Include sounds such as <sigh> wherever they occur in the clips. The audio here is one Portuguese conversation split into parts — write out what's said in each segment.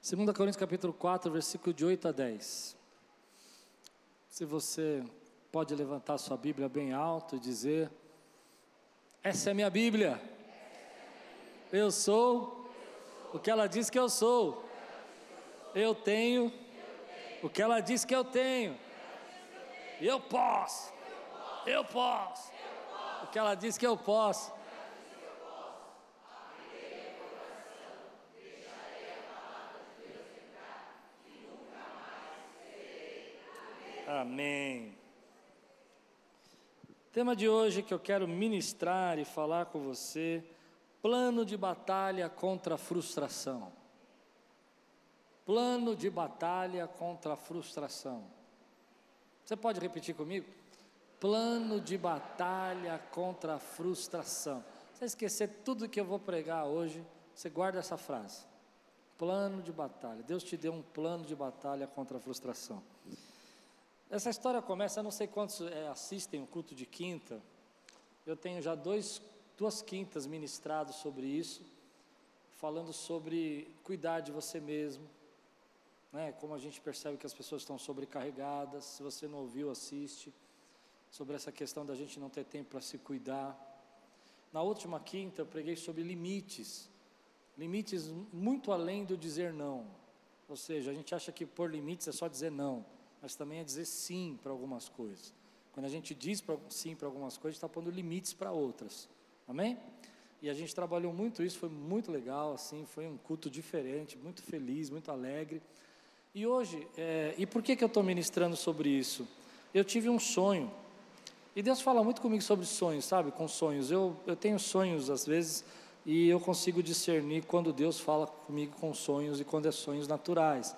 2 Coríntios capítulo 4, versículo de 8 a 10. Se você pode levantar sua Bíblia bem alto e dizer: Essa é minha Bíblia. Eu sou o que ela diz que eu sou. Eu tenho o que ela diz que eu tenho. Eu posso. Eu posso. O que ela diz que eu posso. Amém. Tema de hoje que eu quero ministrar e falar com você: plano de batalha contra a frustração. Plano de batalha contra a frustração. Você pode repetir comigo? Plano de batalha contra a frustração. Você esquecer tudo que eu vou pregar hoje, você guarda essa frase. Plano de batalha. Deus te deu um plano de batalha contra a frustração. Essa história começa, eu não sei quantos é, assistem o culto de quinta. Eu tenho já dois, duas quintas ministrados sobre isso, falando sobre cuidar de você mesmo, né? Como a gente percebe que as pessoas estão sobrecarregadas. Se você não ouviu, assiste. Sobre essa questão da gente não ter tempo para se cuidar. Na última quinta eu preguei sobre limites, limites muito além do dizer não. Ou seja, a gente acha que por limites é só dizer não mas também é dizer sim para algumas coisas. Quando a gente diz pra, sim para algumas coisas, está pondo limites para outras. Amém? E a gente trabalhou muito isso, foi muito legal, assim, foi um culto diferente, muito feliz, muito alegre. E hoje, é, e por que, que eu estou ministrando sobre isso? Eu tive um sonho, e Deus fala muito comigo sobre sonhos, sabe? Com sonhos. Eu, eu tenho sonhos às vezes, e eu consigo discernir quando Deus fala comigo com sonhos e quando é sonhos naturais.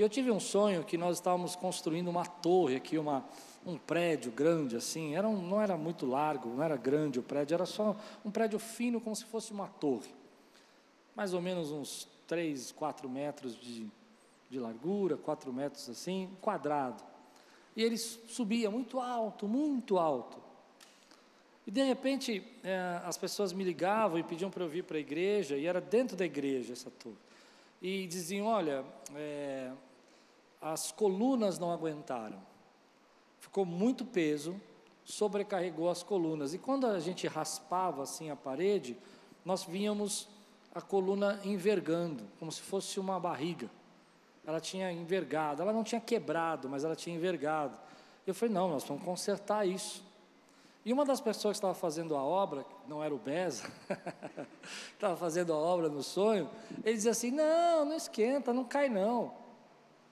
Eu tive um sonho que nós estávamos construindo uma torre aqui, uma, um prédio grande assim, era um, não era muito largo, não era grande o prédio, era só um prédio fino como se fosse uma torre. Mais ou menos uns 3, 4 metros de, de largura, 4 metros assim, quadrado. E ele subia muito alto, muito alto. E de repente é, as pessoas me ligavam e pediam para eu vir para a igreja, e era dentro da igreja essa torre. E diziam: Olha, é, as colunas não aguentaram. Ficou muito peso, sobrecarregou as colunas. E quando a gente raspava assim a parede, nós víamos a coluna envergando, como se fosse uma barriga. Ela tinha envergado, ela não tinha quebrado, mas ela tinha envergado. Eu falei: não, nós vamos consertar isso. E uma das pessoas que estava fazendo a obra, não era o Beza, <laughs> estava fazendo a obra no sonho, ele dizia assim: não, não esquenta, não cai não.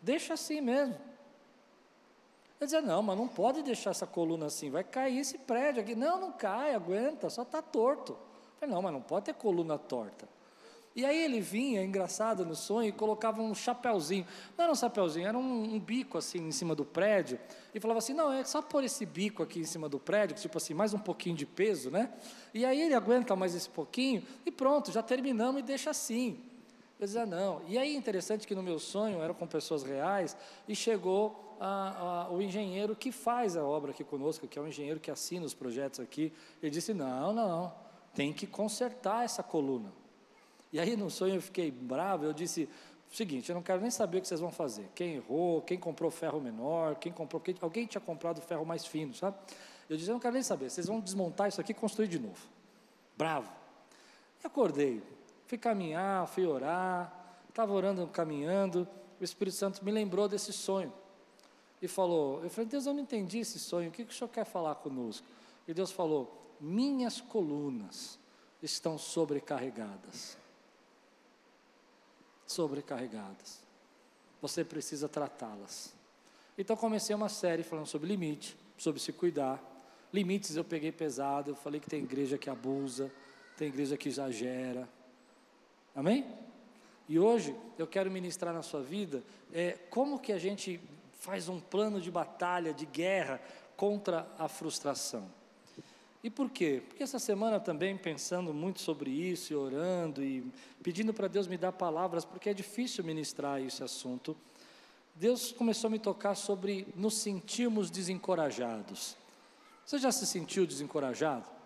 Deixa assim mesmo. Ele dizia, não, mas não pode deixar essa coluna assim, vai cair esse prédio aqui. Não, não cai, aguenta, só está torto. Eu falei, não, mas não pode ter coluna torta. E aí ele vinha, engraçado, no sonho, e colocava um chapéuzinho. Não era um chapéuzinho, era um, um, bico assim em cima do prédio. E falava assim: não, é só pôr esse bico aqui em cima do prédio, tipo assim, mais um pouquinho de peso, né? E aí ele aguenta mais esse pouquinho, e pronto, já terminamos e deixa assim. Eu dizia, não. E aí, interessante que no meu sonho, era com pessoas reais, e chegou a, a, o engenheiro que faz a obra aqui conosco, que é o engenheiro que assina os projetos aqui. Ele disse, não, não, tem que consertar essa coluna. E aí, no sonho, eu fiquei bravo, eu disse, seguinte, eu não quero nem saber o que vocês vão fazer. Quem errou, quem comprou ferro menor, quem comprou, quem, alguém tinha comprado ferro mais fino, sabe? Eu disse, eu não quero nem saber, vocês vão desmontar isso aqui e construir de novo. Bravo. E acordei. Fui caminhar, fui orar, estava orando, caminhando, o Espírito Santo me lembrou desse sonho. E falou, eu falei, Deus, eu não entendi esse sonho, o que, que o Senhor quer falar conosco? E Deus falou, minhas colunas estão sobrecarregadas. Sobrecarregadas. Você precisa tratá-las. Então comecei uma série falando sobre limite, sobre se cuidar. Limites eu peguei pesado, eu falei que tem igreja que abusa, tem igreja que exagera, Amém? E hoje eu quero ministrar na sua vida é, como que a gente faz um plano de batalha, de guerra contra a frustração. E por quê? Porque essa semana também pensando muito sobre isso, e orando e pedindo para Deus me dar palavras, porque é difícil ministrar esse assunto. Deus começou a me tocar sobre nos sentirmos desencorajados. Você já se sentiu desencorajado?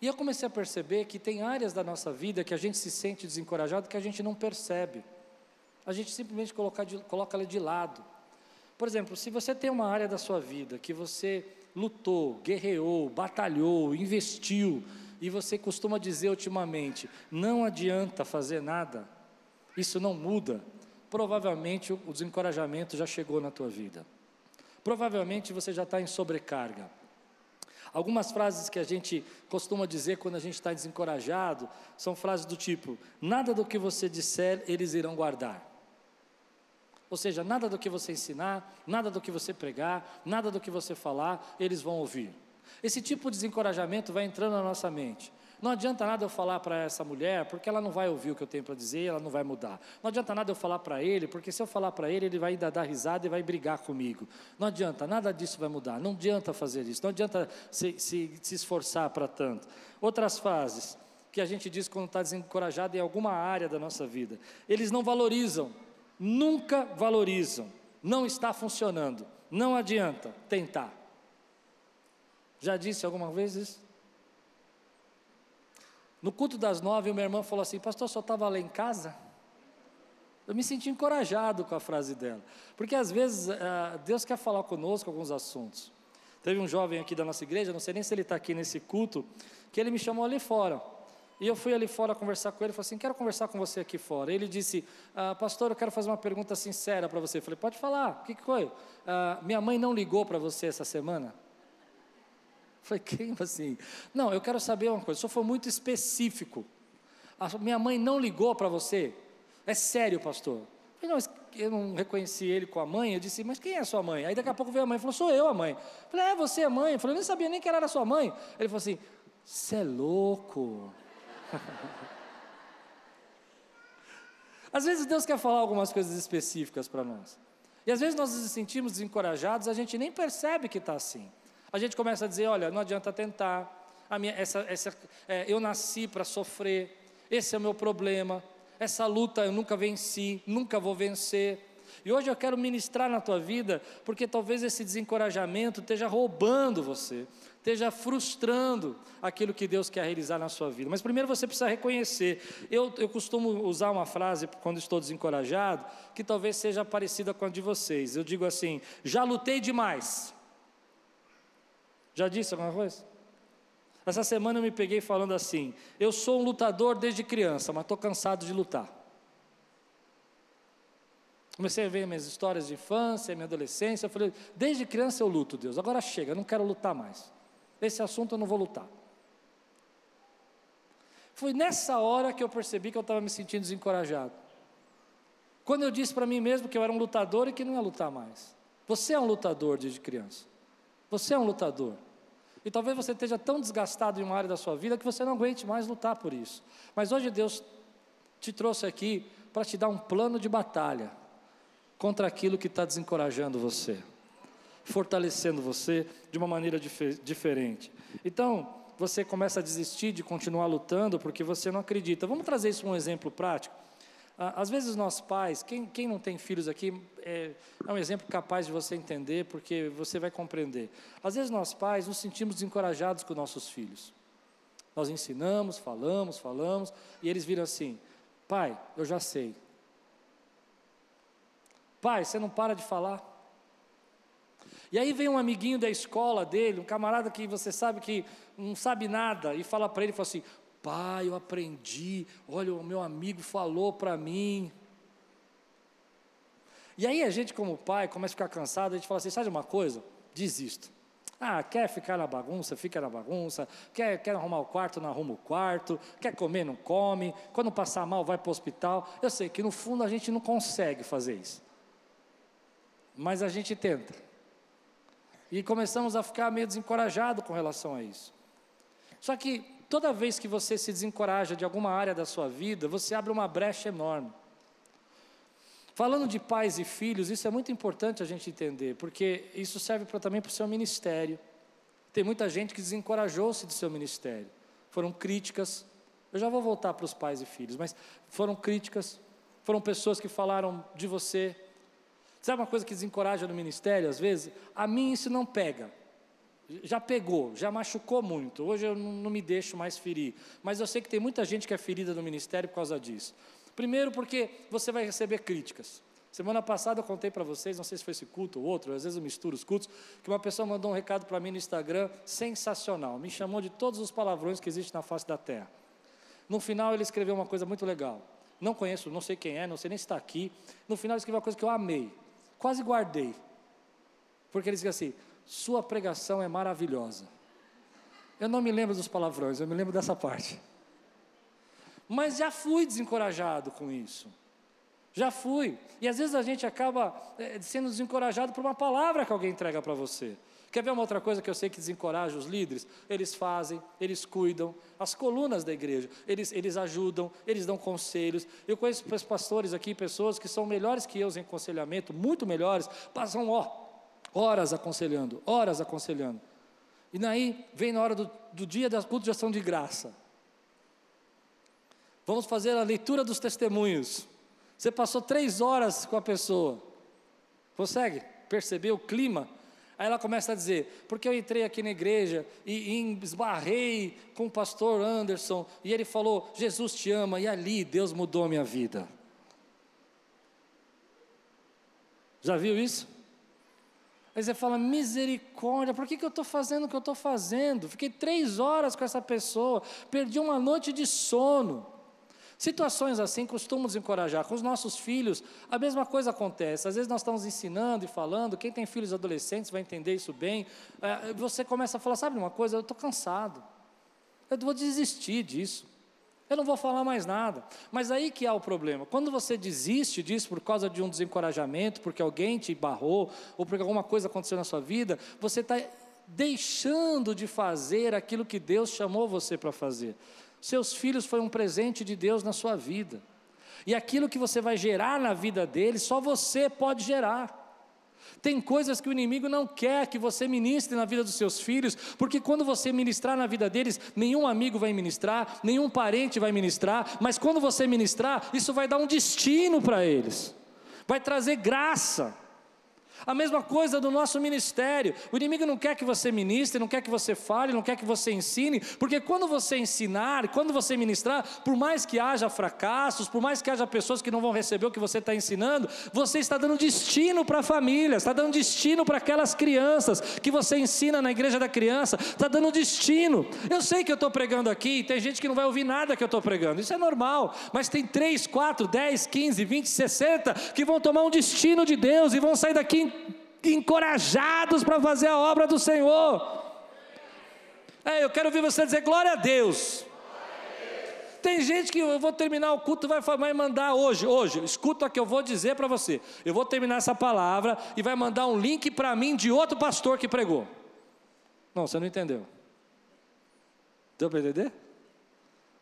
E eu comecei a perceber que tem áreas da nossa vida que a gente se sente desencorajado que a gente não percebe. a gente simplesmente coloca, de, coloca ela de lado. Por exemplo, se você tem uma área da sua vida que você lutou, guerreou, batalhou, investiu, e você costuma dizer ultimamente: não adianta fazer nada, isso não muda, provavelmente o desencorajamento já chegou na tua vida. Provavelmente você já está em sobrecarga. Algumas frases que a gente costuma dizer quando a gente está desencorajado são frases do tipo: nada do que você disser eles irão guardar. Ou seja, nada do que você ensinar, nada do que você pregar, nada do que você falar, eles vão ouvir. Esse tipo de desencorajamento vai entrando na nossa mente. Não adianta nada eu falar para essa mulher, porque ela não vai ouvir o que eu tenho para dizer, ela não vai mudar. Não adianta nada eu falar para ele, porque se eu falar para ele, ele vai ainda dar risada e vai brigar comigo. Não adianta, nada disso vai mudar. Não adianta fazer isso, não adianta se, se, se esforçar para tanto. Outras frases que a gente diz quando está desencorajado em alguma área da nossa vida. Eles não valorizam, nunca valorizam. Não está funcionando. Não adianta tentar. Já disse alguma vez isso? No culto das nove, minha irmã falou assim: Pastor, só estava lá em casa? Eu me senti encorajado com a frase dela, porque às vezes uh, Deus quer falar conosco alguns assuntos. Teve um jovem aqui da nossa igreja, não sei nem se ele está aqui nesse culto, que ele me chamou ali fora. E eu fui ali fora conversar com ele, falei assim, quero conversar com você aqui fora. Ele disse, ah, pastor, eu quero fazer uma pergunta sincera para você. Eu falei, pode falar, o que, que foi? Ah, minha mãe não ligou para você essa semana? Falei, <laughs> quem assim? Não, eu quero saber uma coisa, senhor foi muito específico. A minha mãe não ligou para você? É sério, pastor? Eu não, eu não reconheci ele com a mãe, eu disse, mas quem é sua mãe? Aí daqui a pouco veio a mãe, falou, sou eu a mãe. Eu falei, é, você a mãe? Eu falei, eu nem sabia nem que era a sua mãe. Ele falou assim, você é louco. <laughs> Às vezes Deus quer falar algumas coisas específicas para nós. E às vezes nós nos sentimos desencorajados, a gente nem percebe que está assim. A gente começa a dizer: olha, não adianta tentar, minha, essa, essa, é, eu nasci para sofrer, esse é o meu problema, essa luta eu nunca venci, nunca vou vencer. E hoje eu quero ministrar na tua vida, porque talvez esse desencorajamento esteja roubando você, esteja frustrando aquilo que Deus quer realizar na sua vida. Mas primeiro você precisa reconhecer. Eu, eu costumo usar uma frase quando estou desencorajado, que talvez seja parecida com a de vocês. Eu digo assim: já lutei demais. Já disse alguma coisa? Essa semana eu me peguei falando assim: eu sou um lutador desde criança, mas estou cansado de lutar. Comecei a ver minhas histórias de infância, minha adolescência. Eu falei: desde criança eu luto, Deus, agora chega, eu não quero lutar mais. Esse assunto eu não vou lutar. Foi nessa hora que eu percebi que eu estava me sentindo desencorajado. Quando eu disse para mim mesmo que eu era um lutador e que não ia lutar mais. Você é um lutador desde criança. Você é um lutador. E talvez você esteja tão desgastado em uma área da sua vida que você não aguente mais lutar por isso. Mas hoje Deus te trouxe aqui para te dar um plano de batalha contra aquilo que está desencorajando você, fortalecendo você de uma maneira dif diferente. Então, você começa a desistir de continuar lutando porque você não acredita. Vamos trazer isso um exemplo prático. Ah, às vezes nós pais, quem, quem não tem filhos aqui, é, é, um exemplo capaz de você entender, porque você vai compreender. Às vezes nós pais nos sentimos desencorajados com nossos filhos. Nós ensinamos, falamos, falamos, e eles viram assim: pai, eu já sei. Pai, você não para de falar. E aí vem um amiguinho da escola dele, um camarada que você sabe que não sabe nada, e fala para ele, fala assim: pai, eu aprendi, olha, o meu amigo falou para mim. E aí a gente, como pai, começa a ficar cansado, a gente fala assim: sabe uma coisa? Desisto. Ah, quer ficar na bagunça, fica na bagunça. Quer, quer arrumar o quarto, não arruma o quarto. Quer comer, não come. Quando passar mal, vai para o hospital. Eu sei que no fundo a gente não consegue fazer isso. Mas a gente tenta. E começamos a ficar meio desencorajado com relação a isso. Só que toda vez que você se desencoraja de alguma área da sua vida, você abre uma brecha enorme. Falando de pais e filhos, isso é muito importante a gente entender, porque isso serve pra, também para o seu ministério. Tem muita gente que desencorajou-se do seu ministério. Foram críticas. Eu já vou voltar para os pais e filhos, mas foram críticas. Foram pessoas que falaram de você. Sabe uma coisa que desencoraja no ministério, às vezes? A mim isso não pega já pegou, já machucou muito. Hoje eu não, me deixo mais ferir. Mas eu sei que tem muita gente que é ferida no ministério por causa disso. Primeiro, porque você vai receber críticas. Semana passada eu contei para vocês, não sei se foi esse culto ou outro, às vezes eu misturo os cultos, que uma pessoa mandou um recado para mim no Instagram sensacional. Me chamou de todos os palavrões que existem na face da terra. No final ele escreveu uma coisa muito legal. Não conheço, não sei quem é, não sei nem se está aqui. No final ele escreveu uma coisa que eu amei. Quase guardei. Porque ele disse assim: Sua pregação é maravilhosa. Eu não me lembro dos palavrões, eu me lembro dessa parte. Mas já fui desencorajado com isso. Já fui. E às vezes a gente acaba é, sendo desencorajado por uma palavra que alguém entrega para você. Quer ver uma outra coisa que eu sei que desencoraja os líderes? Eles fazem, eles cuidam, as colunas da igreja, eles, eles ajudam, eles dão conselhos. Eu conheço pastores aqui, pessoas que são melhores que eu em aconselhamento, muito melhores, passam ó, horas aconselhando, horas aconselhando. E daí vem na hora do, do dia da culto de ação de graça. Vamos fazer a leitura dos testemunhos. Você passou três horas com a pessoa. Consegue perceber o clima? Aí ela começa a dizer: porque eu entrei aqui na igreja e, e esbarrei com o pastor Anderson e ele falou: Jesus te ama, e ali Deus mudou a minha vida. Já viu isso? Aí você fala, misericórdia, por que, que eu estou fazendo o que eu estou fazendo? Fiquei três horas com essa pessoa, perdi uma noite de sono. Situações assim costumam desencorajar. Com os nossos filhos, a mesma coisa acontece. Às vezes nós estamos ensinando e falando, quem tem filhos adolescentes vai entender isso bem. É, você começa a falar: sabe uma coisa, eu estou cansado. Eu vou desistir disso. Eu não vou falar mais nada. Mas aí que há o problema. Quando você desiste disso por causa de um desencorajamento, porque alguém te barrou, ou porque alguma coisa aconteceu na sua vida, você está deixando de fazer aquilo que Deus chamou você para fazer. Seus filhos foi um presente de Deus na sua vida. E aquilo que você vai gerar na vida deles, só você pode gerar. Tem coisas que o inimigo não quer que você ministre na vida dos seus filhos, porque quando você ministrar na vida deles, nenhum amigo vai ministrar, nenhum parente vai ministrar, mas quando você ministrar, isso vai dar um destino para eles, vai trazer graça. A mesma coisa do nosso ministério. O inimigo não quer que você ministre, não quer que você fale, não quer que você ensine, porque quando você ensinar, quando você ministrar, por mais que haja fracassos, por mais que haja pessoas que não vão receber o que você está ensinando, você está dando destino para a família, está dando destino para aquelas crianças que você ensina na igreja da criança, está dando destino. Eu sei que eu estou pregando aqui, tem gente que não vai ouvir nada que eu estou pregando, isso é normal, mas tem 3, 4, 10, 15, 20, 60 que vão tomar um destino de Deus e vão sair daqui encorajados para fazer a obra do Senhor. É, eu quero ouvir você dizer glória a Deus. Tem gente que eu vou terminar o culto vai, vai mandar hoje, hoje, escuta o que eu vou dizer para você. Eu vou terminar essa palavra e vai mandar um link para mim de outro pastor que pregou. Não, você não entendeu. Deu para entender?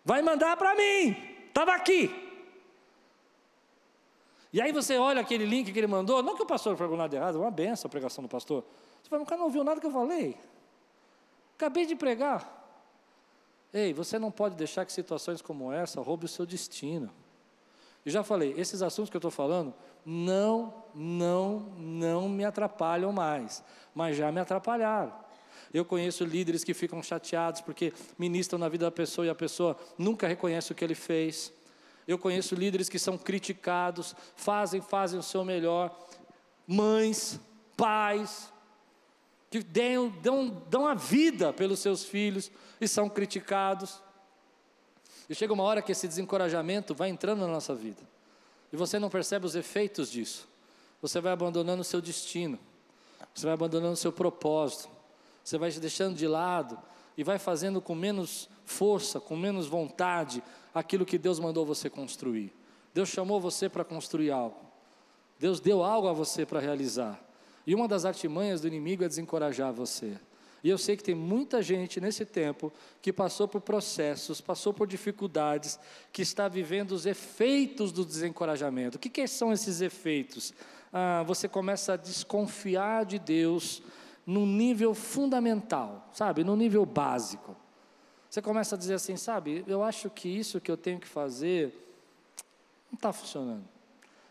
Vai mandar para mim. Estava aqui. E aí você olha aquele link que ele mandou, não que o pastor pregou nada errado, é uma benção a pregação do pastor. Você fala, o cara não ouviu nada que eu falei. Acabei de pregar. Ei, você não pode deixar que situações como essa roubem o seu destino. E já falei, esses assuntos que eu estou falando não, não, não me atrapalham mais, mas já me atrapalharam. Eu conheço líderes que ficam chateados porque ministram na vida da pessoa e a pessoa nunca reconhece o que ele fez. Eu conheço líderes que são criticados, fazem, fazem o seu melhor. Mães, pais, que dão, dão, dão a vida pelos seus filhos e são criticados. E chega uma hora que esse desencorajamento vai entrando na nossa vida. E você não percebe os efeitos disso. Você vai abandonando o seu destino. Você vai abandonando o seu propósito. Você vai se deixando de lado e vai fazendo com menos força, com menos vontade, aquilo que Deus mandou você construir. Deus chamou você para construir algo. Deus deu algo a você para realizar. E uma das artimanhas do inimigo é desencorajar você. E eu sei que tem muita gente nesse tempo que passou por processos, passou por dificuldades, que está vivendo os efeitos do desencorajamento. O que, que são esses efeitos? Ah, você começa a desconfiar de Deus no nível fundamental, sabe? No nível básico. Você começa a dizer assim, sabe, eu acho que isso que eu tenho que fazer não está funcionando.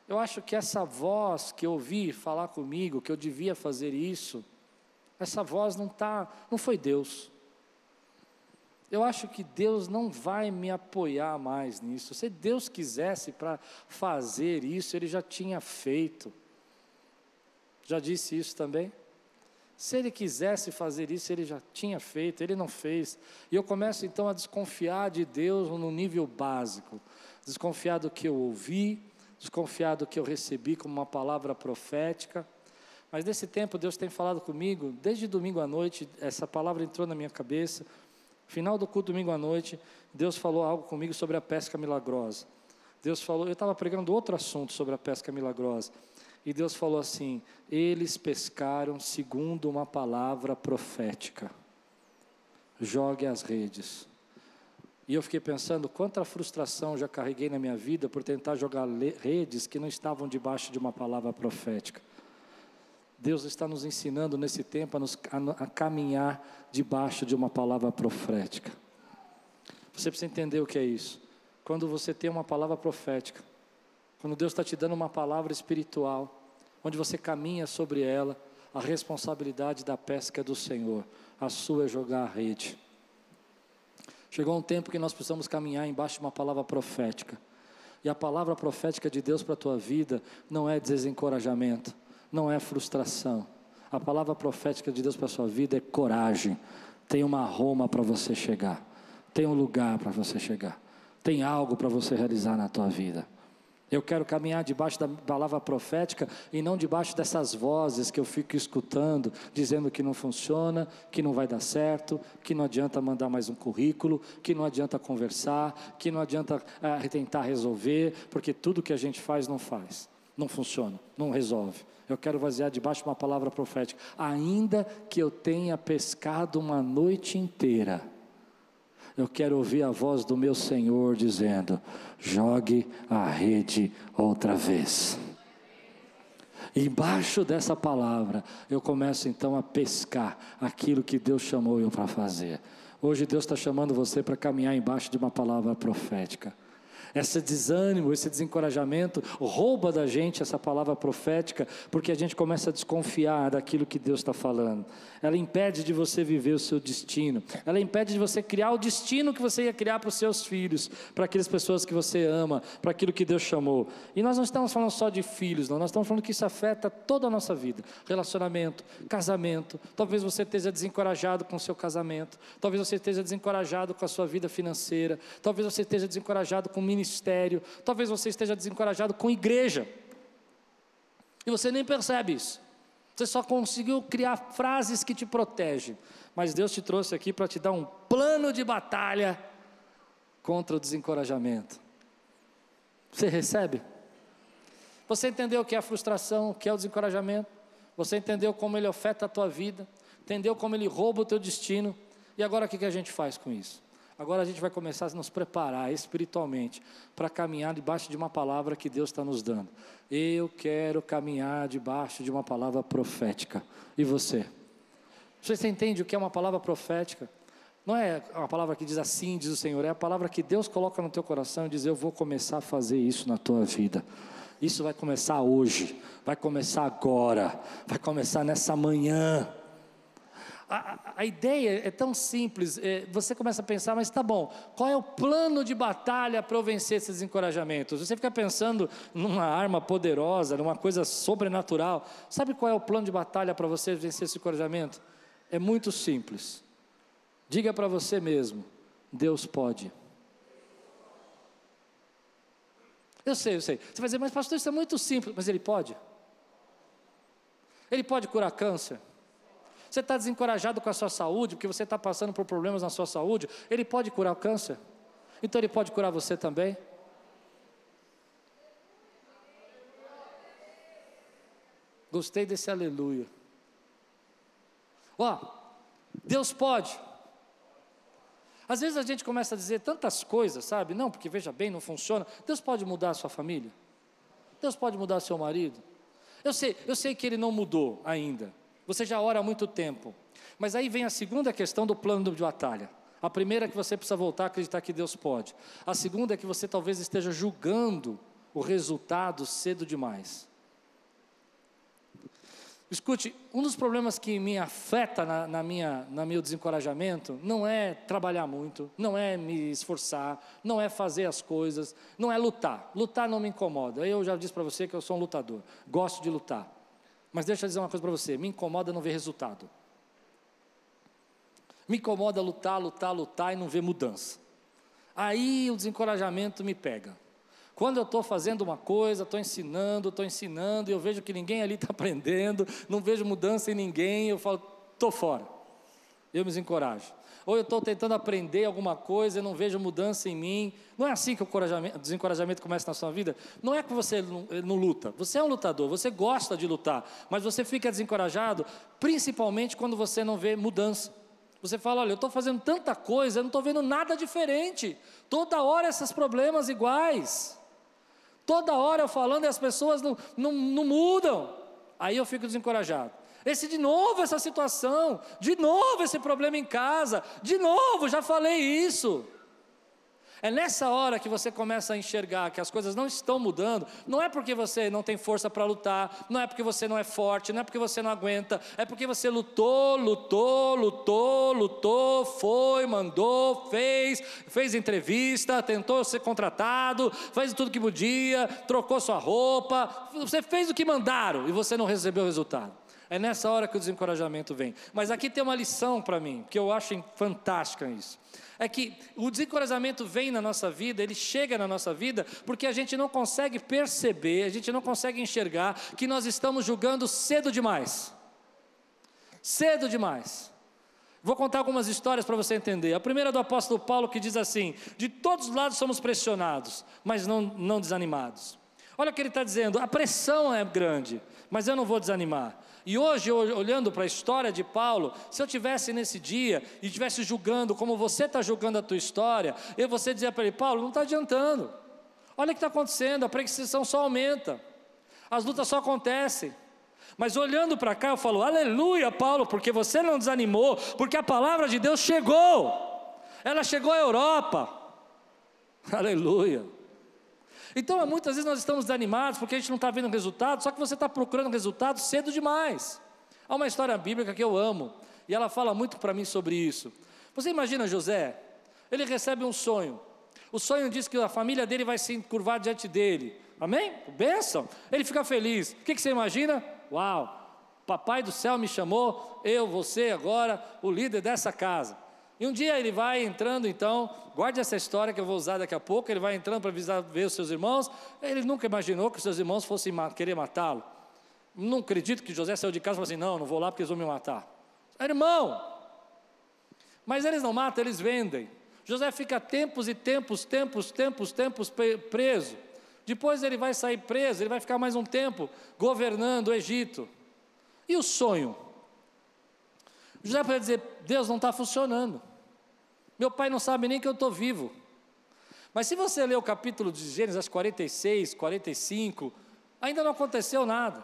Eu acho que essa voz que eu ouvi falar comigo, que eu devia fazer isso, essa voz não tá, não foi Deus. Eu acho que Deus não vai me apoiar mais nisso. Se Deus quisesse para fazer isso, Ele já tinha feito. Já disse isso também? Se Ele quisesse fazer isso, Ele já tinha feito, Ele não fez. E eu começo então a desconfiar de Deus no nível básico. Desconfiar do que eu ouvi, desconfiar do que eu recebi como uma palavra profética. Mas nesse tempo Deus tem falado comigo, desde domingo à noite, essa palavra entrou na minha cabeça. Final do culto domingo à noite, Deus falou algo comigo sobre a pesca milagrosa. Deus falou, eu estava pregando outro assunto sobre a pesca milagrosa. E Deus falou assim: eles pescaram segundo uma palavra profética. Jogue as redes. E eu fiquei pensando quanta frustração já carreguei na minha vida por tentar jogar redes que não estavam debaixo de uma palavra profética. Deus está nos ensinando nesse tempo a, nos, a, a caminhar debaixo de uma palavra profética. Você precisa entender o que é isso. Quando você tem uma palavra profética, quando Deus está te dando uma palavra espiritual, onde você caminha sobre ela, a responsabilidade da pesca é do Senhor, a sua é jogar a rede. Chegou um tempo que nós precisamos caminhar embaixo de uma palavra profética. E a palavra profética de Deus para a tua vida não é desencorajamento, não é frustração. A palavra profética de Deus para a sua vida é coragem. Tem uma Roma para você chegar. Tem um lugar para você chegar. Tem algo para você realizar na tua vida. Eu quero caminhar debaixo da palavra profética e não debaixo dessas vozes que eu fico escutando, dizendo que não funciona, que não vai dar certo, que não adianta mandar mais um currículo, que não adianta conversar, que não adianta é, tentar resolver, porque tudo que a gente faz não faz, não funciona, não resolve. Eu quero vaziar debaixo de uma palavra profética. Ainda que eu tenha pescado uma noite inteira, eu quero ouvir a voz do meu Senhor dizendo: jogue a rede outra vez. Embaixo dessa palavra, eu começo então a pescar aquilo que Deus chamou eu para fazer. Hoje Deus está chamando você para caminhar embaixo de uma palavra profética esse desânimo, esse desencorajamento rouba da gente essa palavra profética, porque a gente começa a desconfiar daquilo que Deus está falando. Ela impede de você viver o seu destino, ela impede de você criar o destino que você ia criar para os seus filhos, para aquelas pessoas que você ama, para aquilo que Deus chamou. E nós não estamos falando só de filhos, não, nós estamos falando que isso afeta toda a nossa vida: relacionamento, casamento. Talvez você esteja desencorajado com o seu casamento, talvez você esteja desencorajado com a sua vida financeira, talvez você esteja desencorajado com o ministério ministério, talvez você esteja desencorajado com igreja. E você nem percebe isso. Você só conseguiu criar frases que te protegem. Mas Deus te trouxe aqui para te dar um plano de batalha contra o desencorajamento. Você recebe? Você entendeu o que é a frustração, o que é o desencorajamento? Você entendeu como ele afeta a tua vida? Entendeu como ele rouba o teu destino? E agora o que a gente faz com isso? Agora a gente vai começar a nos preparar espiritualmente para caminhar debaixo de uma palavra que Deus está nos dando. Eu quero caminhar debaixo de uma palavra profética. E você? Você entende o que é uma palavra profética? Não é uma palavra que diz assim, diz o Senhor, é a palavra que Deus coloca no teu coração e diz: Eu vou começar a fazer isso na tua vida. Isso vai começar hoje, vai começar agora, vai começar nessa manhã a, a ideia é tão simples, é, você começa a pensar, mas tá bom, qual é o plano de batalha para eu vencer esses encorajamentos? Você fica pensando numa arma poderosa, numa coisa sobrenatural. Sabe qual é o plano de batalha para você vencer esse encorajamento? É muito simples. Diga para você mesmo: Deus pode. Eu sei, eu sei. Você vai dizer, mas pastor, isso é muito simples. Mas ele pode? Ele pode curar câncer? Você está desencorajado com a sua saúde, porque você está passando por problemas na sua saúde, Ele pode curar o câncer. Então Ele pode curar você também. Gostei desse aleluia. Ó, Deus pode. Às vezes a gente começa a dizer tantas coisas, sabe? Não, porque veja bem, não funciona. Deus pode mudar a sua família. Deus pode mudar seu marido. Eu sei, eu sei que ele não mudou ainda. Você já ora há muito tempo. Mas aí vem a segunda questão do plano de batalha. A primeira é que você precisa voltar a acreditar que Deus pode. A segunda é que você talvez esteja julgando o resultado cedo demais. Escute, um dos problemas que me afeta na, na, minha, na meu desencorajamento não é trabalhar muito, não é me esforçar, não é fazer as coisas, não é lutar. Lutar não me incomoda. Eu já disse para você que eu sou um lutador, gosto de lutar. Mas deixa eu dizer uma coisa para você: me incomoda não ver resultado. Me incomoda lutar, lutar, lutar e não ver mudança. Aí o desencorajamento me pega. Quando eu estou fazendo uma coisa, estou ensinando, estou ensinando, e eu vejo que ninguém ali está <laughs> aprendendo, não vejo mudança em ninguém, eu falo, estou fora. Eu me desencorajo. Ou eu estou tentando aprender alguma coisa e não vejo mudança em mim. Não é assim que o, desencorajamento começa na sua vida? Não é que você não, não luta. Você é um lutador, você gosta de lutar, mas você fica desencorajado, principalmente quando você não vê mudança. Você fala, olha, eu estou fazendo tanta coisa, eu não estou vendo nada diferente. Toda hora esses problemas iguais. Toda hora eu falando e as pessoas não, não, não mudam. Aí eu fico desencorajado. Esse de novo essa situação, de novo esse problema em casa, de novo, já falei isso. É nessa hora que você começa a enxergar que as coisas não estão mudando, não é porque você não tem força para lutar, não é porque você não é forte, não é porque você não aguenta, é porque você lutou, lutou, lutou, lutou, foi, mandou, fez, fez entrevista, tentou ser contratado, fez tudo que podia, trocou sua roupa, você fez o que mandaram e você não recebeu o resultado. É nessa hora que o desencorajamento vem. Mas aqui tem uma lição para mim, que eu acho fantástica isso é que o desencorajamento vem na nossa vida, ele chega na nossa vida, porque a gente não consegue perceber, a gente não consegue enxergar que nós estamos julgando cedo demais. Cedo demais. Vou contar algumas histórias para você entender. A primeira é do apóstolo Paulo que diz assim: De todos os lados somos pressionados, mas não, não desanimados. Olha o que ele está dizendo: a pressão é grande, mas eu não vou desanimar. E hoje, olhando para a história de Paulo, se eu tivesse nesse dia e estivesse julgando como você está julgando a tua história, eu você dizia para ele, Paulo, não está adiantando. Olha o que está acontecendo, a perseguição só aumenta, as lutas só acontecem. Mas olhando para cá, eu falo, aleluia, Paulo, porque você não desanimou, porque a palavra de Deus chegou, ela chegou à Europa, <laughs> aleluia. Então, muitas vezes nós estamos desanimados porque a gente não está vendo resultado, só que você está procurando resultado cedo demais. Há uma história bíblica que eu amo, e ela fala muito para mim sobre isso. Você imagina José, ele recebe um sonho. O sonho diz que a família dele vai se curvar diante dele. Amém? Bênção. Ele fica feliz. O que, que você imagina? Uau, papai do céu me chamou, eu, você agora, o líder dessa casa. E um dia ele vai entrando, então, guarde essa história que eu vou usar daqui a pouco. Ele vai entrando para ver os seus irmãos. Ele nunca imaginou que os seus irmãos fossem querer matá-lo. Não acredito que José saiu de casa e falou assim: não, não vou lá porque eles vão me matar. Irmão. Mas eles não matam, eles vendem. José fica tempos e tempos, tempos, tempos, tempos preso. Depois ele vai sair preso, ele vai ficar mais um tempo governando o Egito. E o sonho? José pode dizer: Deus não está funcionando. Meu pai não sabe nem que eu estou vivo. Mas se você ler o capítulo de Gênesis 46, 45, ainda não aconteceu nada.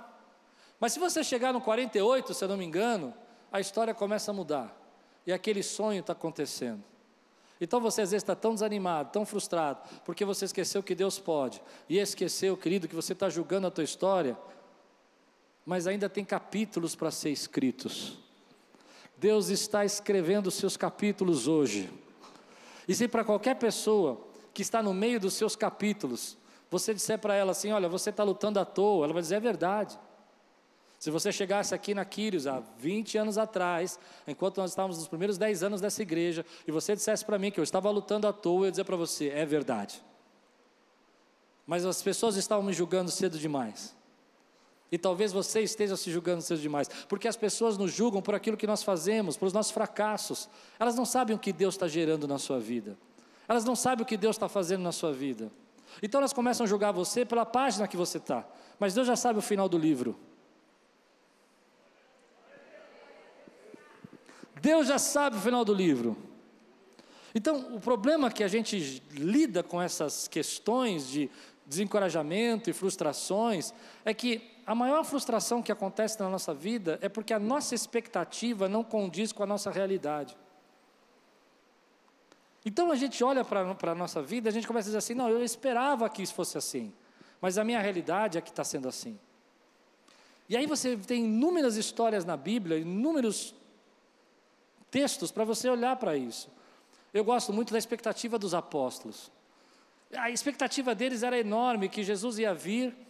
Mas se você chegar no 48, se eu não me engano, a história começa a mudar. E aquele sonho está acontecendo. Então você às vezes está tão desanimado, tão frustrado, porque você esqueceu que Deus pode. E esqueceu, querido, que você está julgando a tua história, mas ainda tem capítulos para ser escritos. Deus está escrevendo os seus capítulos hoje. E se para qualquer pessoa que está no meio dos seus capítulos, você disser para ela assim: Olha, você está lutando à toa, ela vai dizer: É verdade. Se você chegasse aqui na Quírios há 20 anos atrás, enquanto nós estávamos nos primeiros 10 anos dessa igreja, e você dissesse para mim que eu estava lutando à toa, eu ia dizer para você: É verdade. Mas as pessoas estavam me julgando cedo demais. E talvez você esteja se julgando cedo demais, porque as pessoas nos julgam por aquilo que nós fazemos, por os nossos fracassos. Elas não sabem o que Deus está gerando na sua vida. Elas não sabem o que Deus está fazendo na sua vida. Então elas começam a julgar você pela página que você está. Mas Deus já sabe o final do livro. Deus já sabe o final do livro. Então, o problema que a gente lida com essas questões de desencorajamento e frustrações é que a maior frustração que acontece na nossa vida é porque a nossa expectativa não condiz com a nossa realidade. Então a gente olha para a nossa vida, a gente começa a dizer assim: não, eu esperava que isso fosse assim, mas a minha realidade é que está sendo assim. E aí você tem inúmeras histórias na Bíblia, inúmeros textos para você olhar para isso. Eu gosto muito da expectativa dos apóstolos. A expectativa deles era enorme que Jesus ia vir,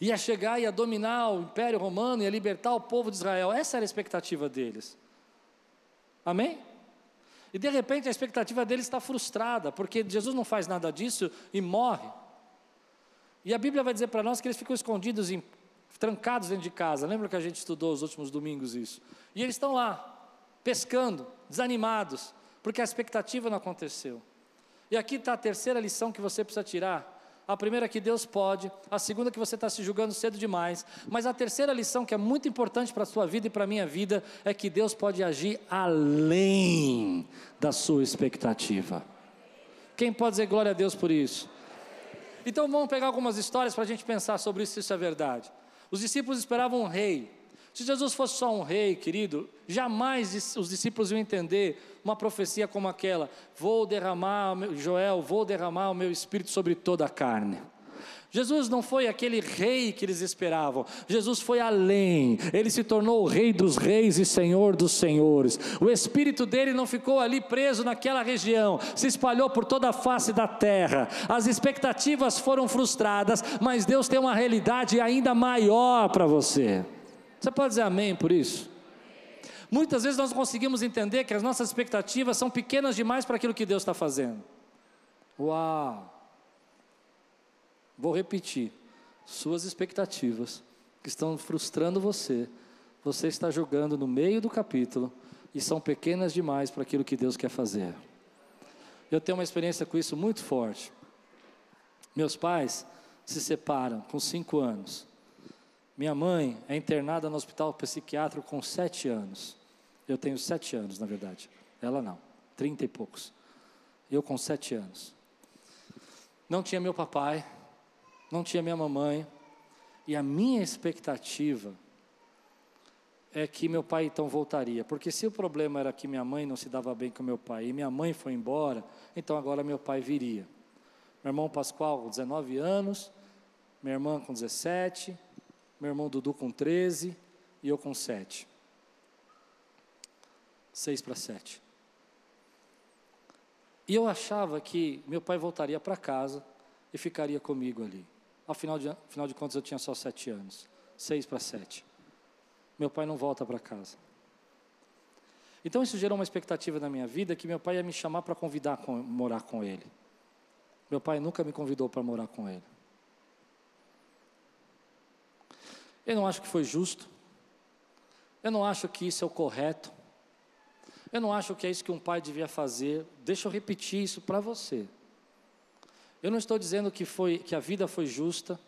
ia chegar, ia dominar o Império Romano, ia libertar o povo de Israel. Essa era a expectativa deles. Amém? E de repente a expectativa deles está frustrada, porque Jesus não faz nada disso e morre. E a Bíblia vai dizer para nós que eles ficam escondidos, em, trancados dentro de casa. Lembra que a gente estudou os últimos domingos isso? E eles estão lá, pescando, desanimados, porque a expectativa não aconteceu. E aqui está a terceira lição que você precisa tirar. A primeira é que Deus pode, a segunda é que você está se julgando cedo demais, mas a terceira lição que é muito importante para a sua vida e para a minha vida é que Deus pode agir além da sua expectativa. Quem pode dizer glória a Deus por isso? Então vamos pegar algumas histórias para a gente pensar sobre isso, se isso é verdade. Os discípulos esperavam um rei. Se Jesus fosse só um rei, querido, jamais os discípulos iam entender uma profecia como aquela: vou derramar, Joel, vou derramar o meu espírito sobre toda a carne. Jesus não foi aquele rei que eles esperavam, Jesus foi além, ele se tornou o Rei dos Reis e Senhor dos Senhores. O espírito dele não ficou ali preso naquela região, se espalhou por toda a face da terra. As expectativas foram frustradas, mas Deus tem uma realidade ainda maior para você. Você pode dizer amém por isso? Muitas vezes nós conseguimos entender que as nossas expectativas são pequenas demais para aquilo que Deus está fazendo. Uau! Vou repetir: suas expectativas que estão frustrando você, você está jogando no meio do capítulo e são pequenas demais para aquilo que Deus quer fazer. Eu tenho uma experiência com isso muito forte. Meus pais se separam com cinco anos. Minha mãe é internada no hospital psiquiátrico com sete anos. Eu tenho sete anos, na verdade. Ela não, trinta e poucos. Eu com sete anos. Não tinha meu papai, não tinha minha mamãe, e a minha expectativa é que meu pai então voltaria, porque se o problema era que minha mãe não se dava bem com meu pai e minha mãe foi embora, então agora meu pai viria. Meu irmão Pascoal com 19 anos, minha irmã com 17, meu irmão Dudu com 13 e eu com 7. 6 para 7. E eu achava que meu pai voltaria para casa e ficaria comigo ali. Afinal de, afinal de contas, eu tinha só sete anos seis para sete. Meu pai não volta para casa. Então isso gerou uma expectativa na minha vida que meu pai ia me chamar para convidar a morar com ele. Meu pai nunca me convidou para morar com ele. Eu não acho que foi justo. Eu não acho que isso é o correto. Eu não acho que é isso que um pai devia fazer. Deixa eu repetir isso para você. Eu não estou dizendo que, foi, que a vida foi justa.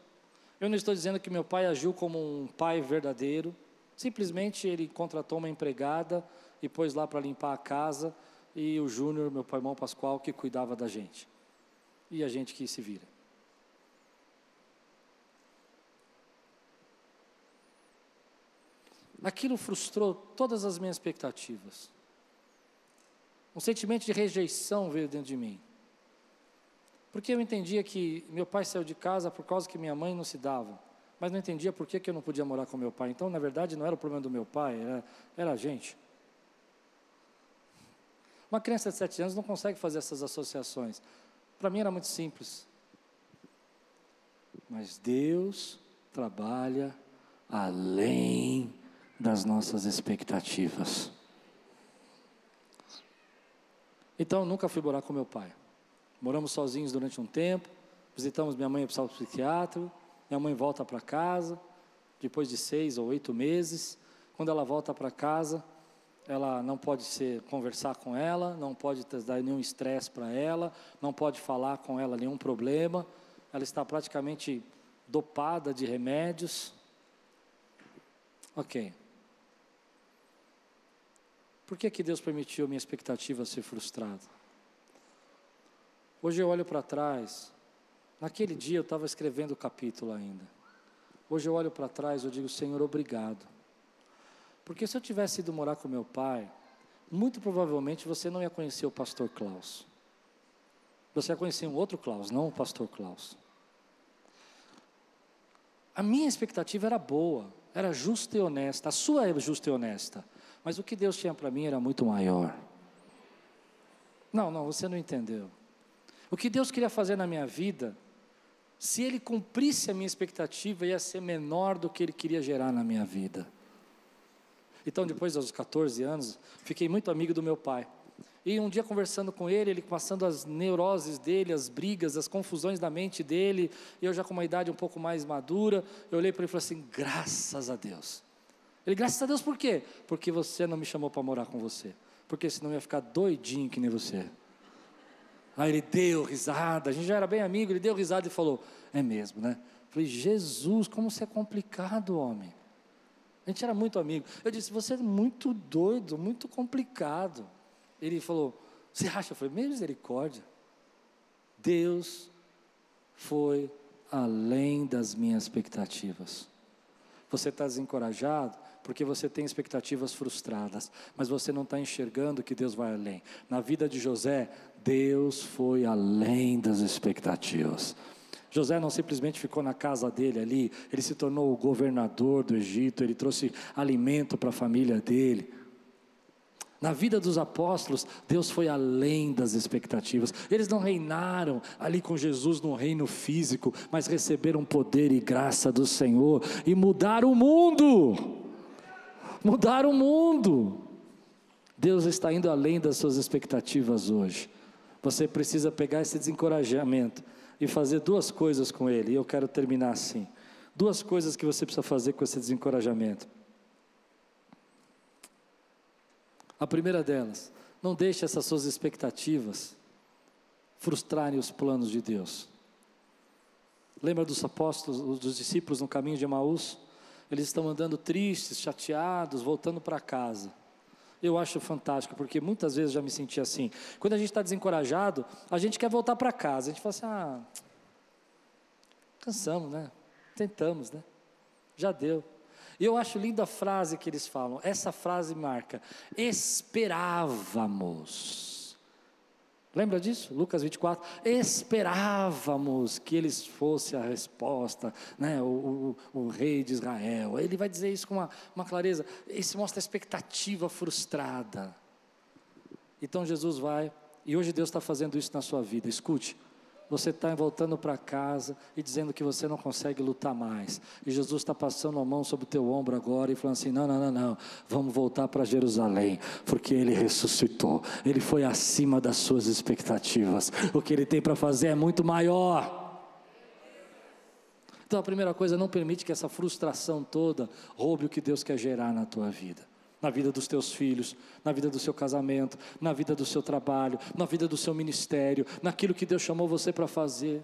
Eu não estou dizendo que meu pai agiu como um pai verdadeiro. Simplesmente ele contratou uma empregada e pôs lá para limpar a casa. E o Júnior, meu pai irmão Pascoal, que cuidava da gente. E a gente que se vira. Aquilo frustrou todas as minhas expectativas. Um sentimento de rejeição veio dentro de mim. Porque eu entendia que meu pai saiu de casa por causa que minha mãe não se dava. Mas não entendia por que, que eu não podia morar com meu pai. Então, na verdade, não era o problema do meu pai, era, era a gente. Uma criança de sete anos não consegue fazer essas associações. Para mim era muito simples. Mas Deus trabalha além das nossas expectativas. Então, nunca fui morar com meu pai. Moramos sozinhos durante um tempo, visitamos minha mãe no hospital psiquiátrico, minha mãe volta para casa, depois de seis ou oito meses. Quando ela volta para casa, ela não pode ser, conversar com ela, não pode dar nenhum estresse para ela, não pode falar com ela nenhum problema. Ela está praticamente dopada de remédios. Ok. Por que, que Deus permitiu minha expectativa ser frustrada? Hoje eu olho para trás, naquele dia eu estava escrevendo o capítulo ainda. Hoje eu olho para trás e digo, Senhor, obrigado. Porque se eu tivesse ido morar com meu pai, muito provavelmente você não ia conhecer o pastor Klaus. Você ia conhecer um outro Klaus, não o pastor Klaus. A minha expectativa era boa, era justa e honesta, a sua é justa e honesta, mas o que Deus tinha para mim era muito maior. Não, não, você não entendeu. O que Deus queria fazer na minha vida, se Ele cumprisse a minha expectativa, ia ser menor do que Ele queria gerar na minha vida. Então, depois dos 14 anos, fiquei muito amigo do meu pai. E um dia conversando com ele, ele passando as neuroses dele, as brigas, as confusões da mente dele, eu já com uma idade um pouco mais madura, eu olhei para ele e falei assim: graças a Deus. Ele, graças a Deus por quê? Porque você não me chamou para morar com você. Porque senão eu ia ficar doidinho que nem você. Aí ele deu risada, a gente já era bem amigo, ele deu risada e falou: É mesmo, né? Falei: Jesus, como você é complicado, homem. A gente era muito amigo. Eu disse: Você é muito doido, muito complicado. Ele falou: Você acha? Eu falei: Misericórdia. Deus foi além das minhas expectativas. Você está desencorajado porque você tem expectativas frustradas, mas você não está enxergando que Deus vai além. Na vida de José, Deus foi além das expectativas. José não simplesmente ficou na casa dele ali, ele se tornou o governador do Egito, ele trouxe alimento para a família dele. Na vida dos apóstolos, Deus foi além das expectativas. Eles não reinaram ali com Jesus no reino físico, mas receberam poder e graça do Senhor e mudaram o mundo. Mudaram o mundo. Deus está indo além das suas expectativas hoje. Você precisa pegar esse desencorajamento e fazer duas coisas com ele. E eu quero terminar assim. Duas coisas que você precisa fazer com esse desencorajamento. A primeira delas, não deixe essas suas expectativas frustrarem os planos de Deus. Lembra dos apóstolos, dos discípulos no caminho de Emaús? Eles estão andando tristes, chateados, voltando para casa. Eu acho fantástico, porque muitas vezes já me senti assim. Quando a gente está desencorajado, a gente quer voltar para casa. A gente fala assim: ah, cansamos, né? Tentamos, né? Já deu. E eu acho linda a frase que eles falam. Essa frase marca: esperávamos. Lembra disso? Lucas 24. Esperávamos que eles fossem a resposta, né? O, o, o, rei de Israel. Ele vai dizer isso com uma, uma clareza. Isso mostra a expectativa frustrada. Então Jesus vai, e hoje Deus está fazendo isso na sua vida. Escute, você está voltando para casa e dizendo que você não consegue lutar mais. E Jesus está passando a mão sobre o teu ombro agora e falando assim: não, não, não, não, vamos voltar para Jerusalém, porque Ele ressuscitou. Ele foi acima das suas expectativas. O que Ele tem para fazer é muito maior. Então a primeira coisa, não permite que essa frustração toda roube o que Deus quer gerar na tua vida na vida dos teus filhos, na vida do seu casamento, na vida do seu trabalho, na vida do seu ministério, naquilo que Deus chamou você para fazer.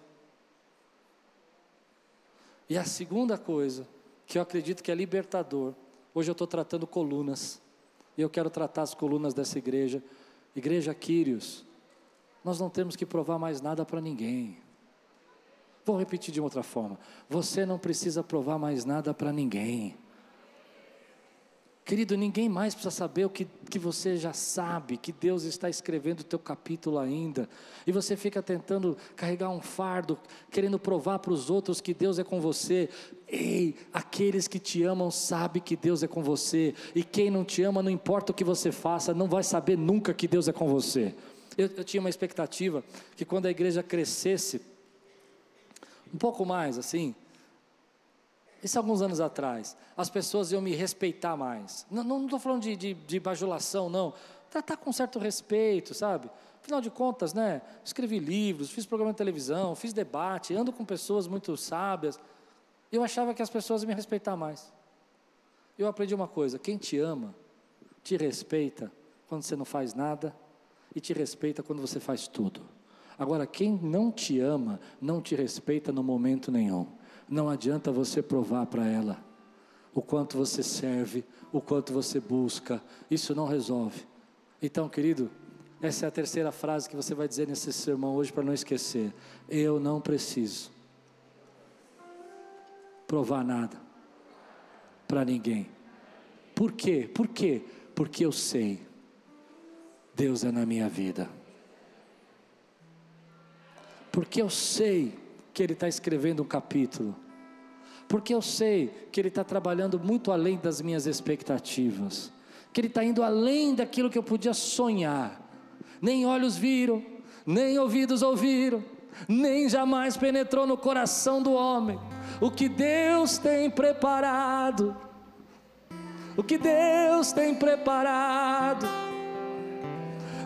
E a segunda coisa, que eu acredito que é libertador, hoje eu estou tratando colunas, e eu quero tratar as colunas dessa igreja, Igreja Quírios, nós não temos que provar mais nada para ninguém. Vou repetir de outra forma: você não precisa provar mais nada para ninguém. Querido, ninguém mais precisa saber o que, que você já sabe, que Deus está escrevendo o teu capítulo ainda, e você fica tentando carregar um fardo, querendo provar para os outros que Deus é com você. Ei, aqueles que te amam sabem que Deus é com você, e quem não te ama, não importa o que você faça, não vai saber nunca que Deus é com você. Eu, eu tinha uma expectativa que quando a igreja crescesse, um pouco mais assim, isso alguns anos atrás. As pessoas iam me respeitar mais. Não estou falando de, de, de, bajulação, não. Tratar com certo respeito, sabe? Afinal de contas, né? Escrevi livros, fiz programa de televisão, fiz debate, ando com pessoas muito sábias. Eu achava que as pessoas iam me respeitar mais. Eu aprendi uma coisa: quem te ama, te respeita quando você não faz nada e te respeita quando você faz tudo. Agora, quem não te ama, não te respeita no momento nenhum não adianta você provar para ela o quanto você serve, o quanto você busca, isso não resolve. Então, querido, essa é a terceira frase que você vai dizer nesse sermão hoje para não esquecer. Eu não preciso provar nada para ninguém. Por quê? Por quê? Porque eu sei, Deus é na minha vida. Porque eu sei que Ele está escrevendo um capítulo porque eu sei que Ele está trabalhando muito além das minhas expectativas, que Ele está indo além daquilo que eu podia sonhar. Nem olhos viram, nem ouvidos ouviram, nem jamais penetrou no coração do homem o que Deus tem preparado. O que Deus tem preparado.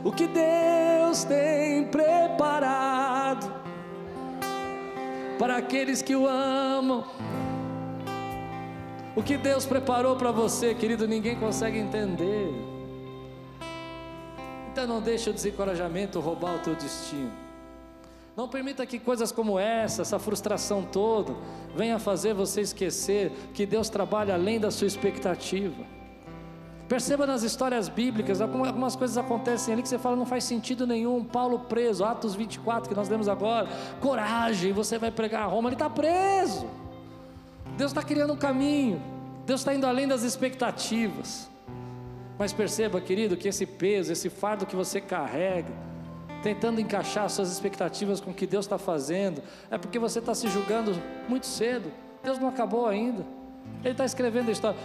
O que Deus tem preparado para aqueles que o amam. O que Deus preparou para você, querido, ninguém consegue entender. Então não deixe o desencorajamento roubar o teu destino. Não permita que coisas como essa, essa frustração toda, venha fazer você esquecer que Deus trabalha além da sua expectativa. Perceba nas histórias bíblicas, algumas coisas acontecem ali que você fala não faz sentido nenhum. Paulo preso, Atos 24 que nós lemos agora, coragem, você vai pregar a Roma, ele está preso. Deus está criando um caminho, Deus está indo além das expectativas. Mas perceba, querido, que esse peso, esse fardo que você carrega, tentando encaixar suas expectativas com o que Deus está fazendo, é porque você está se julgando muito cedo. Deus não acabou ainda. Ele está escrevendo a história.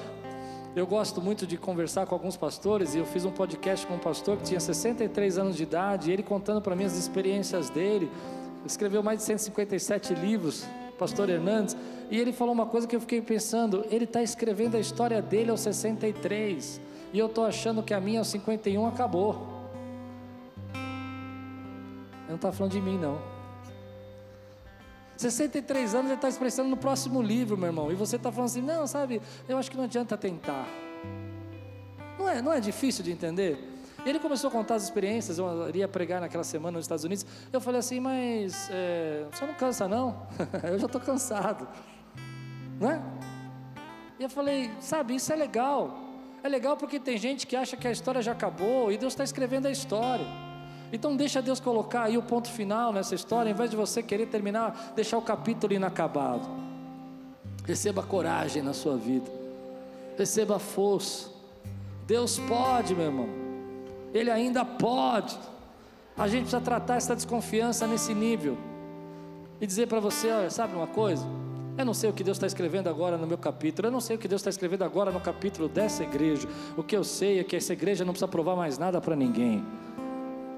Eu gosto muito de conversar com alguns pastores e eu fiz um podcast com um pastor que tinha 63 anos de idade, e ele contando para mim as experiências dele. Escreveu mais de 157 livros, pastor Hernandes, e ele falou uma coisa que eu fiquei pensando: ele está escrevendo a história dele aos 63, e eu estou achando que a minha aos 51 acabou. Eu não está falando de mim, não. 63 anos ele está expressando no próximo livro, meu irmão, e você está falando assim: não, sabe, eu acho que não adianta tentar. Não é, não é difícil de entender? Ele começou a contar as experiências, eu iria pregar naquela semana nos Estados Unidos. Eu falei assim, mas é, você não cansa não? <laughs> eu já estou cansado. Não é? E eu falei, sabe, isso é legal. É legal porque tem gente que acha que a história já acabou e Deus está escrevendo a história. Então deixa Deus colocar aí o ponto final nessa história, em vez de você querer terminar, deixar o capítulo inacabado. Receba coragem na sua vida. Receba força. Deus pode, meu irmão. Ele ainda pode. A gente precisa tratar essa desconfiança nesse nível e dizer para você: olha, sabe uma coisa? Eu não sei o que Deus está escrevendo agora no meu capítulo, eu não sei o que Deus está escrevendo agora no capítulo dessa igreja. O que eu sei é que essa igreja não precisa provar mais nada para ninguém.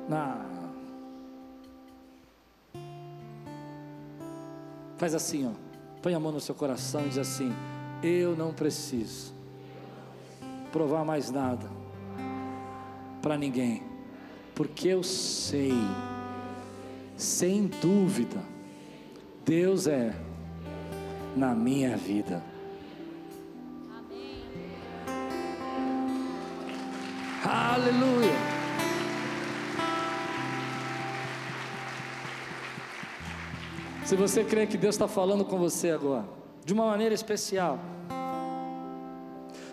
Não. Faz assim, ó. Põe a mão no seu coração e diz assim: Eu não preciso provar mais nada para ninguém, porque eu sei, sem dúvida, Deus é na minha vida. Aleluia. Se você crê que Deus está falando com você agora, de uma maneira especial,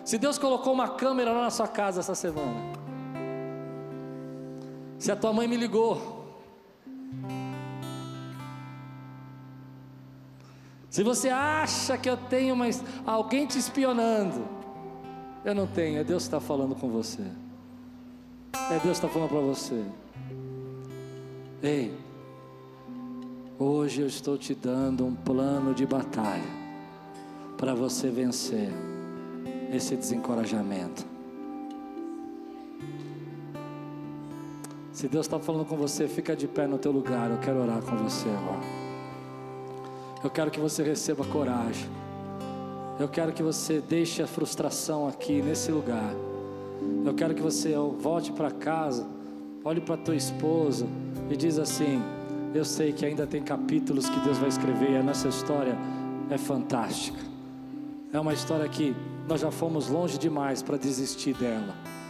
se Deus colocou uma câmera lá na sua casa essa semana, se a tua mãe me ligou. Se você acha que eu tenho uma, alguém te espionando, eu não tenho, é Deus que está falando com você. É Deus que está falando para você. Ei, hoje eu estou te dando um plano de batalha para você vencer esse desencorajamento. Se Deus está falando com você, fica de pé no teu lugar. Eu quero orar com você agora. Eu quero que você receba coragem. Eu quero que você deixe a frustração aqui nesse lugar. Eu quero que você volte para casa, olhe para tua esposa e diz assim: Eu sei que ainda tem capítulos que Deus vai escrever. E a nossa história é fantástica. É uma história que nós já fomos longe demais para desistir dela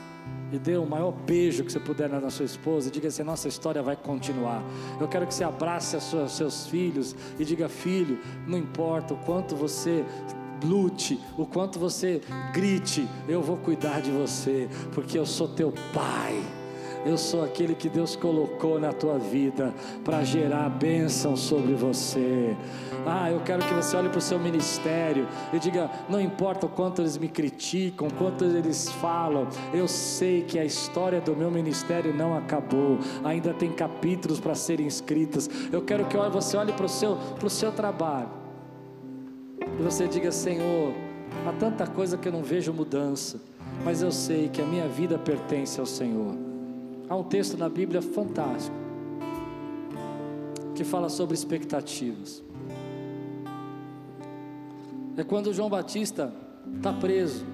e dê o maior beijo que você puder na sua esposa e diga assim: nossa história vai continuar. Eu quero que você abrace os seus filhos e diga: filho, não importa o quanto você lute, o quanto você grite, eu vou cuidar de você, porque eu sou teu pai. Eu sou aquele que Deus colocou na tua vida para gerar bênção sobre você. Ah, eu quero que você olhe para o seu ministério e diga: não importa o quanto eles me criticam, quanto eles falam, eu sei que a história do meu ministério não acabou, ainda tem capítulos para serem escritos. Eu quero que você olhe para o seu, para o seu trabalho E você diga: Senhor, há tanta coisa que eu não vejo mudança, mas eu sei que a minha vida pertence ao Senhor. Há um texto na Bíblia fantástico que fala sobre expectativas. É quando João Batista está preso.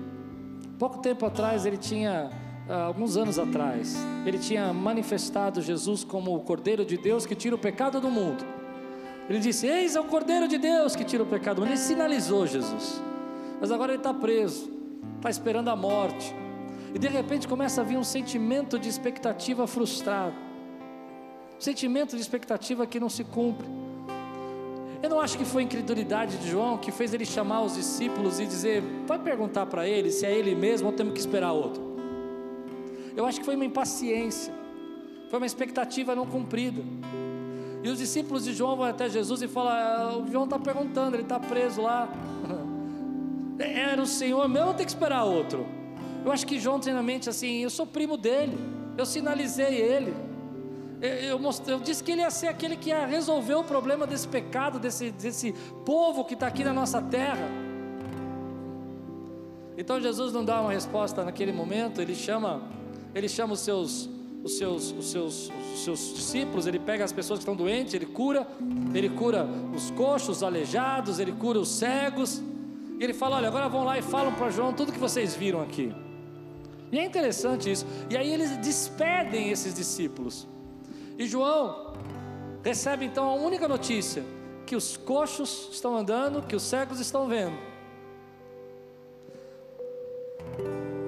Pouco tempo atrás ele tinha alguns anos atrás, ele tinha manifestado Jesus como o Cordeiro de Deus que tira o pecado do mundo. Ele disse: Eis é o Cordeiro de Deus que tira o pecado do mundo. Ele sinalizou Jesus. Mas agora ele está preso, está esperando a morte. E de repente começa a vir um sentimento de expectativa frustrado. Sentimento de expectativa que não se cumpre. Eu não acho que foi incredulidade de João que fez ele chamar os discípulos e dizer: vai perguntar para ele se é ele mesmo ou temos que esperar outro. Eu acho que foi uma impaciência, foi uma expectativa não cumprida. E os discípulos de João vão até Jesus e falam: ah, o João está perguntando, ele está preso lá. <laughs> Era o Senhor mesmo, tem que esperar outro. Eu acho que João tem na mente assim: eu sou primo dele, eu sinalizei ele. Eu, mostrei, eu, disse que ele ia ser aquele que ia resolver o problema desse pecado, desse, desse povo que está aqui na nossa terra. Então Jesus não dá uma resposta naquele momento, ele chama ele chama os seus, os seus, os seus, os seus discípulos, ele pega as pessoas que estão doentes, ele cura, ele cura os coxos, os aleijados, ele cura os cegos. E ele fala: Olha, agora vão lá e falam para João tudo que vocês viram aqui. E é interessante isso. E aí eles despedem esses discípulos. E João recebe então a única notícia: que os coxos estão andando, que os cegos estão vendo.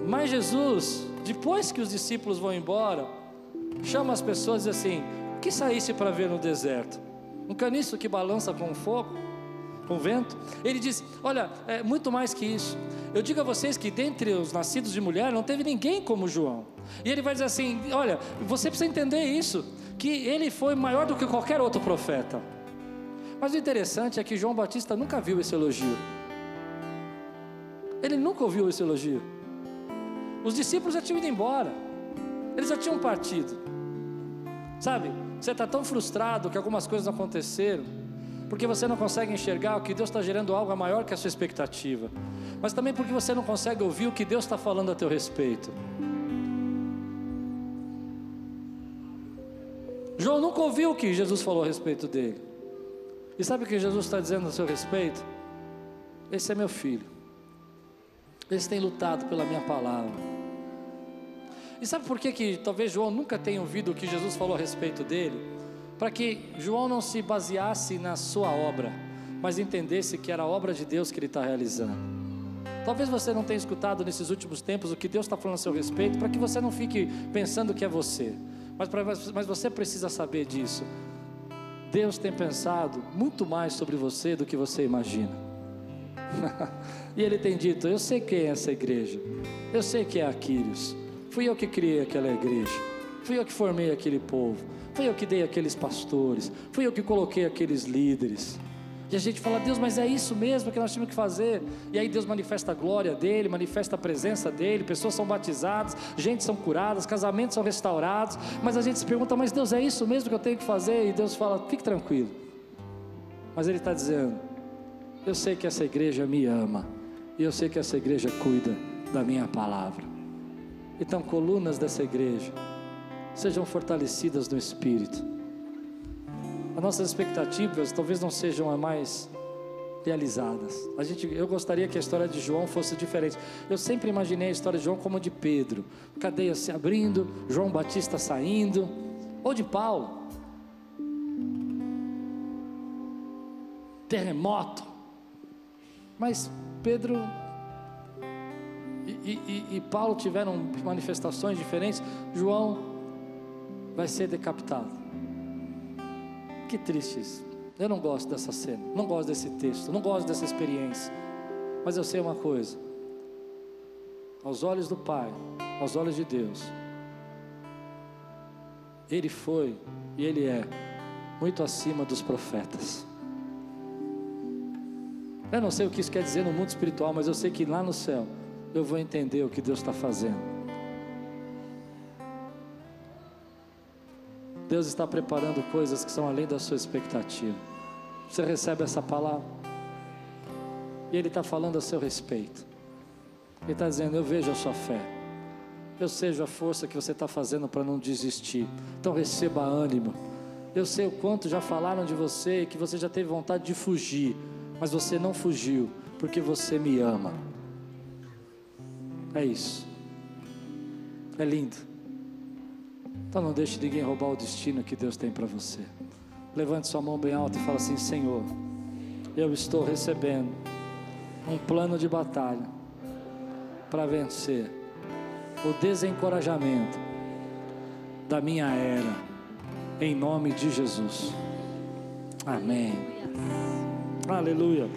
Mas Jesus depois que os discípulos vão embora, chama as pessoas e diz assim: que saísse para ver no deserto? Um caniço que balança com fogo, com o vento? Ele diz: Olha, é muito mais que isso. Eu digo a vocês que dentre os nascidos de mulher não teve ninguém como João. E ele vai dizer assim: Olha, você precisa entender isso, que ele foi maior do que qualquer outro profeta. Mas o interessante é que João Batista nunca viu esse elogio. Ele nunca ouviu esse elogio. Os discípulos já tinham ido embora, eles já tinham partido. Sabe, você está tão frustrado que algumas coisas não aconteceram, porque você não consegue enxergar que Deus está gerando algo maior que a sua expectativa, mas também porque você não consegue ouvir o que Deus está falando a teu respeito. João nunca ouviu o que Jesus falou a respeito dele. E sabe o que Jesus está dizendo a seu respeito? Esse é meu filho. Eles têm lutado pela minha palavra. E sabe por que, que talvez João nunca tenha ouvido o que Jesus falou a respeito dele? Para que João não se baseasse na sua obra, mas entendesse que era a obra de Deus que ele está realizando. Talvez você não tenha escutado nesses últimos tempos o que Deus está falando a seu respeito, para que você não fique pensando que é você. Mas, pra, mas você precisa saber disso. Deus tem pensado muito mais sobre você do que você imagina. <laughs> e ele tem dito: Eu sei quem é essa igreja, eu sei que é Aquiles. Fui eu que criei aquela igreja, fui eu que formei aquele povo, fui eu que dei aqueles pastores, fui eu que coloquei aqueles líderes. E a gente fala, Deus, mas é isso mesmo que nós temos que fazer. E aí Deus manifesta a glória dele, manifesta a presença dele, pessoas são batizadas, gente são curadas, casamentos são restaurados. Mas a gente se pergunta, mas Deus, é isso mesmo que eu tenho que fazer? E Deus fala, fique tranquilo. Mas Ele está dizendo, eu sei que essa igreja me ama. E eu sei que essa igreja cuida da minha palavra. Então, colunas dessa igreja sejam fortalecidas no espírito. As nossas expectativas talvez não sejam as mais realizadas. A gente, eu gostaria que a história de João fosse diferente. Eu sempre imaginei a história de João como de Pedro, cadeia se abrindo, João Batista saindo, ou de Paulo. Terremoto, mas Pedro e, e, e, Paulo tiveram manifestações diferentes. João vai ser decapitado. Que triste isso. Eu não gosto dessa cena, não gosto desse texto, não gosto dessa experiência. Mas eu sei uma coisa: aos olhos do Pai, aos olhos de Deus, Ele foi e Ele é muito acima dos profetas. Eu não sei o que isso quer dizer no mundo espiritual, mas eu sei que lá no céu eu vou entender o que Deus está fazendo. Deus está preparando coisas que são além da sua expectativa. Você recebe essa palavra? E Ele está falando a seu respeito. Ele está dizendo: Eu vejo a sua fé. Eu seja a força que você está fazendo para não desistir. Então receba ânimo. Eu sei o quanto já falaram de você e que você já teve vontade de fugir, mas você não fugiu, porque você me ama. É isso. É lindo. Então não deixe ninguém roubar o destino que Deus tem para você. Levante sua mão bem alta e fala assim: Senhor, eu estou recebendo um plano de batalha para vencer o desencorajamento da minha era, em nome de Jesus. Amém. Aleluia.